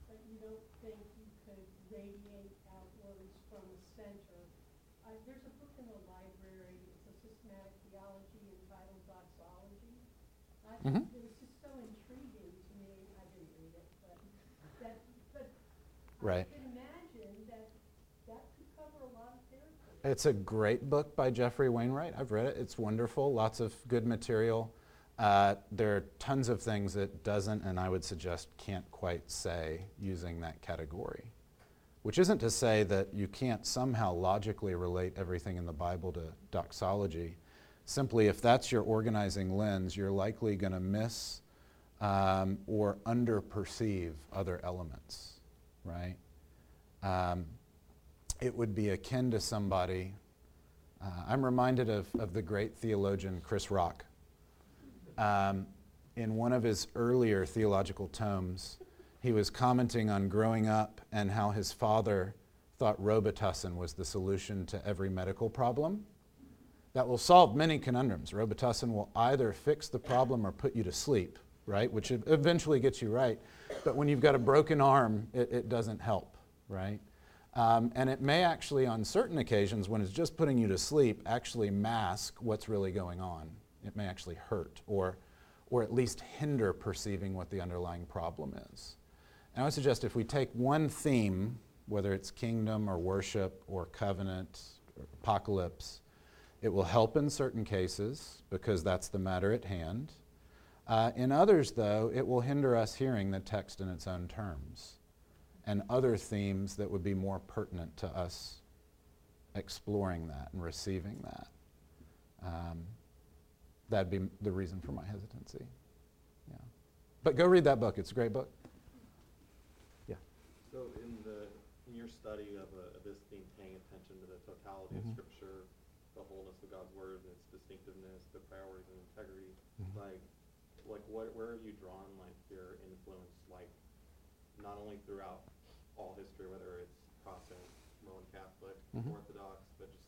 But you don't think you could radiate outwards from the center? Uh, there's a book in the library, it's a systematic theology entitled Doxology. I. It was just so intriguing to me, I didn't read it, but that, but I Right. can imagine that that could cover a lot of territory. It's a great book by Geoffrey Wainwright. I've read it. It's wonderful. Lots of good material. Uh, there are tons of things it doesn't, and I would suggest can't quite say using that category. Which isn't to say that you can't somehow logically relate everything in the Bible to doxology. Simply if that's your organizing lens, you're likely going to miss um, or underperceive other elements, right? Um, it would be akin to somebody. Uh, I'm reminded of, of the great theologian Chris Rock. Um, in one of his earlier theological tomes, he was commenting on growing up and how his father thought Robitussin was the solution to every medical problem. That will solve many conundrums. Robitussin will either fix the problem or put you to sleep, right? Which eventually gets you right. But when you've got a broken arm, it, it doesn't help, right? Um, and it may actually, on certain occasions, when it's just putting you to sleep, actually mask what's really going on. It may actually hurt or, or at least hinder perceiving what the underlying problem is. And I would suggest if we take one theme, whether it's kingdom or worship or covenant or apocalypse, it will help in certain cases because that's the matter at hand. Uh, in others, though, it will hinder us hearing the text in its own terms and other themes that would be more pertinent to us exploring that and receiving that. Um, that'd be the reason for my hesitancy. Yeah. But go read that book. It's a great book. Yeah. So in the in your study of, uh, this theme, paying attention to the totality mm-hmm. of Scripture, the wholeness of God's Word, its distinctiveness, the priorities and integrity, mm-hmm. like like what where have you drawn like your influence like not only throughout all history, whether it's Protestant, Roman Catholic, Mhm. Orthodox, but just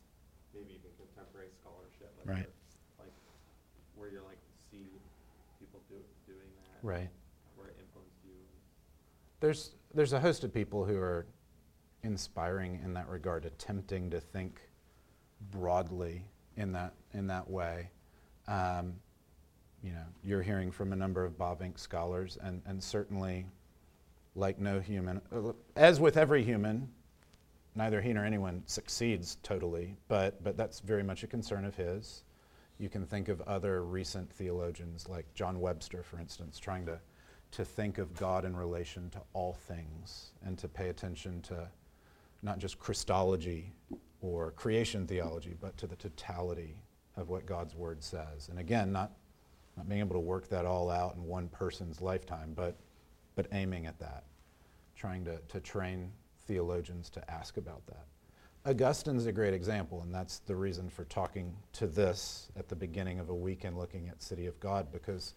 maybe even contemporary scholarship. Like Right. where- Like, where you like see people do, doing that. Right. Where it influenced you. There's, there's a host of people who are inspiring in that regard, attempting to think broadly in that, in that way. Um, you know, you're hearing from a number of Bavinck scholars, and, and certainly like no human. As with every human, neither he nor anyone succeeds totally, but, but that's very much a concern of his. You can think of other recent theologians like John Webster, for instance, trying to, to think of God in relation to all things and to pay attention to not just Christology or creation theology, but to the totality of what God's Word says. And again, not, not being able to work that all out in one person's lifetime, but but aiming at that, trying to, to train theologians to ask about that. Augustine's a great example, and that's the reason for talking to this at the beginning of a weekend looking at City of God, because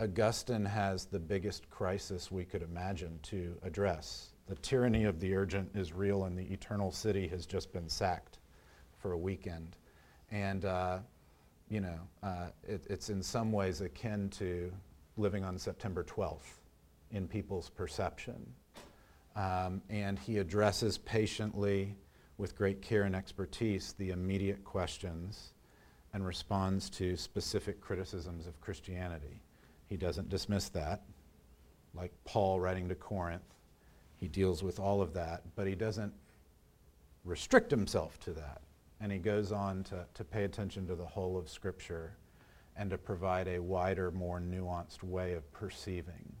Augustine has the biggest crisis we could imagine to address. The tyranny of the urgent is real, and the eternal city has just been sacked for a weekend. And, uh, you know, uh, it, it's in some ways akin to living on September 12th in people's perception. Um, and he addresses patiently, with great care and expertise, the immediate questions and responds to specific criticisms of Christianity. He doesn't dismiss that, like Paul writing to Corinth. He deals with all of that, but he doesn't restrict himself to that. And he goes on to, to pay attention to the whole of Scripture and to provide a wider, more nuanced way of perceiving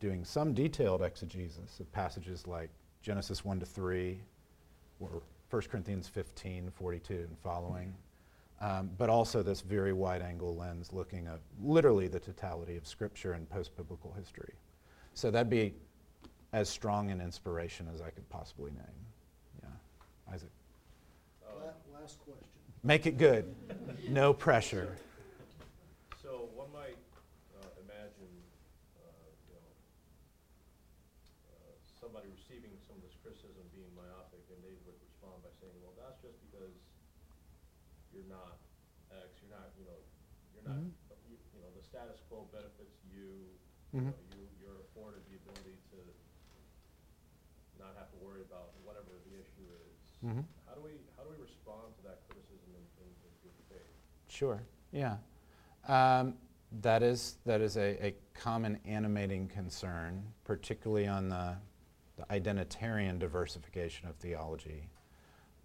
doing some detailed exegesis of passages like Genesis 1 to 3 or 1 Corinthians 15, 42 and following, um, but also this very wide angle lens looking at literally the totality of Scripture and post biblical history. So that'd be as strong an inspiration as I could possibly name. Yeah. Isaac. Last question. Make it good. no pressure. So, so one might uh, imagine uh, you know, uh, somebody receiving some of this criticism being myopic, and they would respond by saying, "Well, that's just because you're not X. You're not. You know. You're not. Mm-hmm. You, you're afforded the ability to not have to worry about whatever the issue is. Mhm. How do we, how do we respond to that criticism in, in, in good faith? Sure, yeah. Um, that is, that is a, a common animating concern, particularly on the, the identitarian diversification of theology.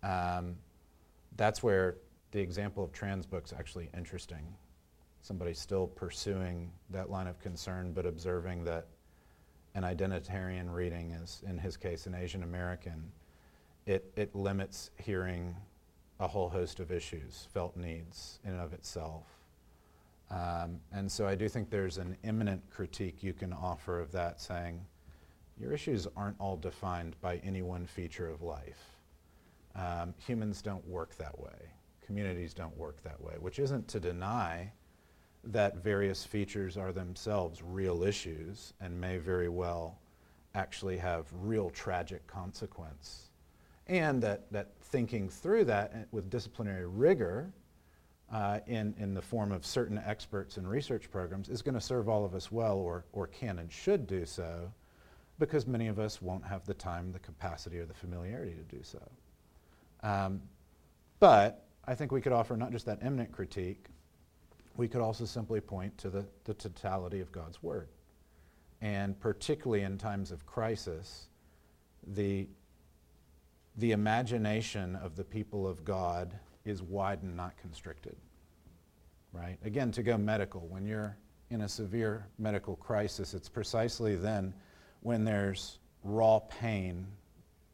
Um, that's where the example of Tran's book is actually interesting somebody still pursuing that line of concern, but observing that an identitarian reading is, in his case, an Asian American, it, it limits hearing a whole host of issues, felt needs in and of itself. Um, and so I do think there's an immanent critique you can offer of that, saying your issues aren't all defined by any one feature of life. Um, humans don't work that way. Communities don't work that way, which isn't to deny that various features are themselves real issues and may very well actually have real tragic consequence. And that, that thinking through that eh, with disciplinary rigor uh, in, in the form of certain experts and research programs is going to serve all of us well or, or can and should do so because many of us won't have the time, the capacity, or the familiarity to do so. Um, but I think we could offer not just that immanent critique, we could also simply point to the, the totality of God's Word. And particularly in times of crisis, the, the imagination of the people of God is wide and not constricted. Right? Again, to go medical, when you're in a severe medical crisis, it's precisely then when there's raw pain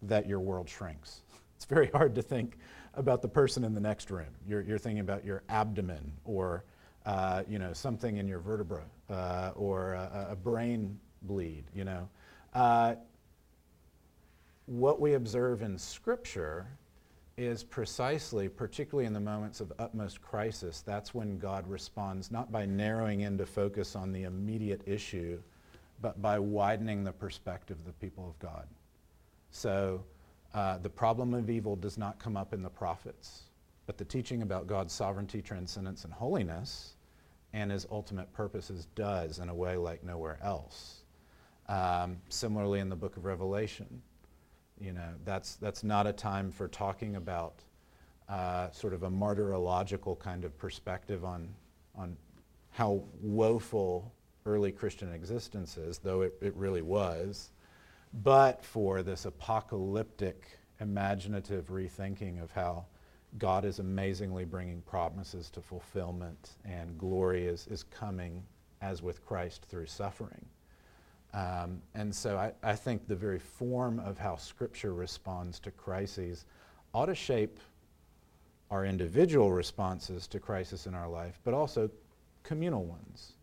that your world shrinks. It's very hard to think about the person in the next room. You're, you're thinking about your abdomen or uh, you know, something in your vertebra uh, or a, a, brain bleed, you know. Uh, what we observe in Scripture is precisely, particularly in the moments of utmost crisis, that's when God responds, not by narrowing into focus on the immediate issue, but by widening the perspective of the people of God. So uh, the problem of evil does not come up in the prophets, but the teaching about God's sovereignty, transcendence, and holiness and his ultimate purposes does in a way like nowhere else. Um, similarly, in the book of Revelation, you know, that's, that's not a time for talking about uh, sort of a martyrological kind of perspective on, on how woeful early Christian existence is, though it, it really was, but for this apocalyptic, imaginative rethinking of how God is amazingly bringing promises to fulfillment, and glory is, is coming as with Christ through suffering. Um, and so I, I think the very form of how Scripture responds to crises ought to shape our individual responses to crisis in our life, but also communal ones,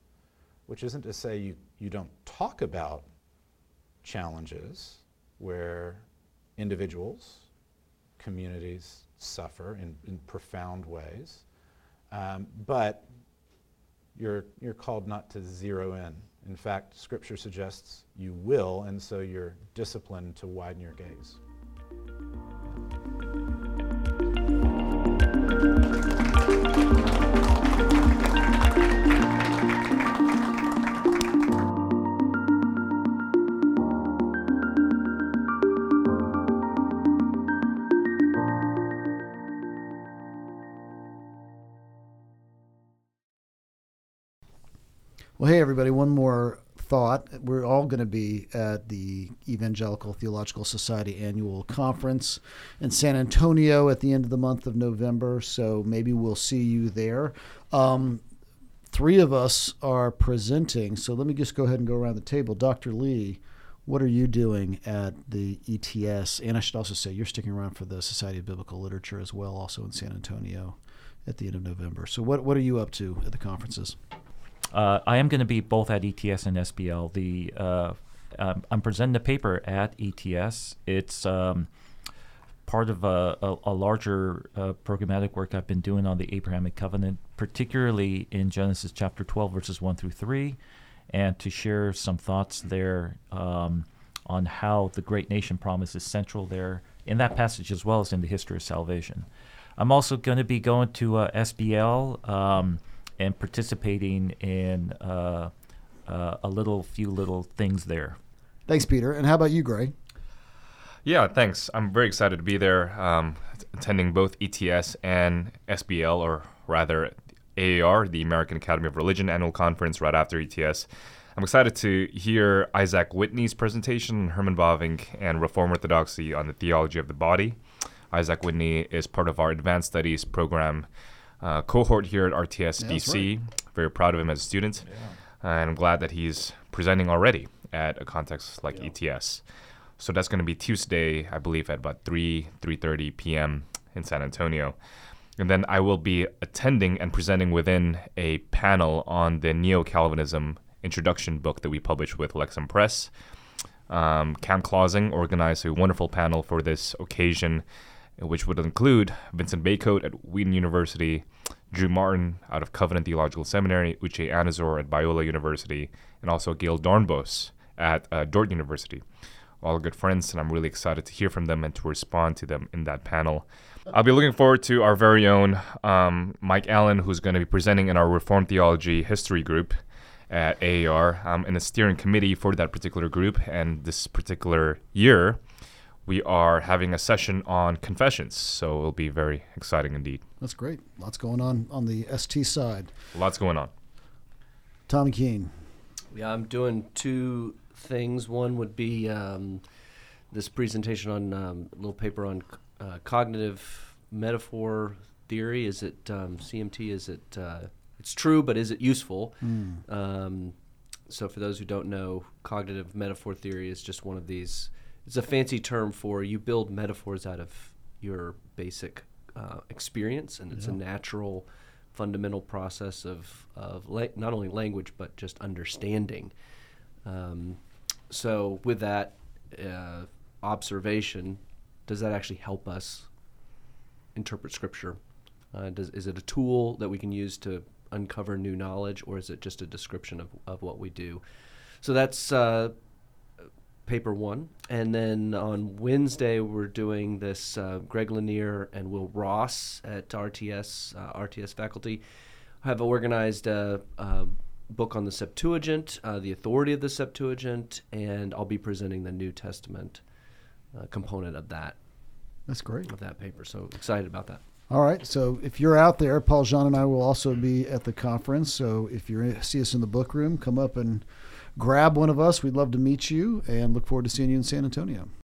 which isn't to say you, you don't talk about challenges where individuals, communities, suffer in, in profound ways. Um, but you're, you're called not to zero in. In fact, Scripture suggests you will, and so you're disciplined to widen your gaze. Well, hey, everybody, one more thought. We're all going to be at the Evangelical Theological Society annual conference in San Antonio at the end of the month of November, so maybe we'll see you there. Um, three of us are presenting, so let me just go ahead and go around the table. Dr. Lee, what are you doing at the ETS? And I should also say you're sticking around for the Society of Biblical Literature as well, also in San Antonio at the end of November. So, what, what are you up to at the conferences? Uh, I am going to be both at ETS and SBL. The uh, um, I'm presenting a paper at ETS. It's um, part of a, a, a larger uh, programmatic work I've been doing on the Abrahamic covenant, particularly in Genesis chapter 12, verses 1 through 3, and to share some thoughts there um, on how the great nation promise is central there in that passage as well as in the history of salvation. I'm also going to be going to uh, SBL. And participating in uh, uh, a little few little things there. Thanks, Peter. And how about you, Gray? Yeah, thanks. I'm very excited to be there, um, attending both ETS and SBL, or rather AAR, the American Academy of Religion annual conference, right after ETS. I'm excited to hear Isaac Whitney's presentation, Herman Bavinck, and Reform Orthodoxy on the theology of the body. Isaac Whitney is part of our advanced studies program uh, cohort here at RTS yeah, DC. Right. Very proud of him as a student, yeah. and I'm glad that he's presenting already at a context like yeah. ETS. So that's going to be Tuesday, I believe, at about 3 3:30 p.m. in San Antonio. And then I will be attending and presenting within a panel on the Neo Calvinism introduction book that we published with Lexham Press. Um, Cam Clausing organized a wonderful panel for this occasion, which would include Vincent Bacote at Wheaton University, Drew Martin out of Covenant Theological Seminary, Uche Anizor at Biola University, and also Gayle Doornbos at uh, Dordt University. All good friends, and I'm really excited to hear from them and to respond to them in that panel. I'll be looking forward to our very own um, Mike Allen, who's going to be presenting in our Reformed Theology History group at AAR. I'm in the steering committee for that particular group, and this particular year, we are having a session on confessions. So it'll be very exciting indeed. That's great. Lots going on on the ST side. Lots going on. Tommy Keene. Yeah, I'm doing two things. One would be um, this presentation on um, a little paper on uh, cognitive metaphor theory. Is it um, CMT? Is it? Uh, it's true, but is it useful? Um, so, for those who don't know, cognitive metaphor theory is just one of these. It's a fancy term for you build metaphors out of your basic uh, experience, and it's a natural, fundamental process of of la- not only language but just understanding. Um, so, with that uh, observation, does that actually help us interpret Scripture? Uh, does, is it a tool that we can use to uncover new knowledge, or is it just a description of, of what we do? So that's uh, paper one. And then on Wednesday, we're doing this uh, Greg Lanier and Will Ross at RTS, uh, RTS faculty have organized a, a book on the Septuagint, uh, the authority of the Septuagint, and I'll be presenting the New Testament uh, component of that That's great. of that paper. So excited about that. All right. So if you're out there, Paul Jeon and I will also be at the conference. So if you see us in the book room, come up and grab one of us. We'd love to meet you and look forward to seeing you in San Antonio.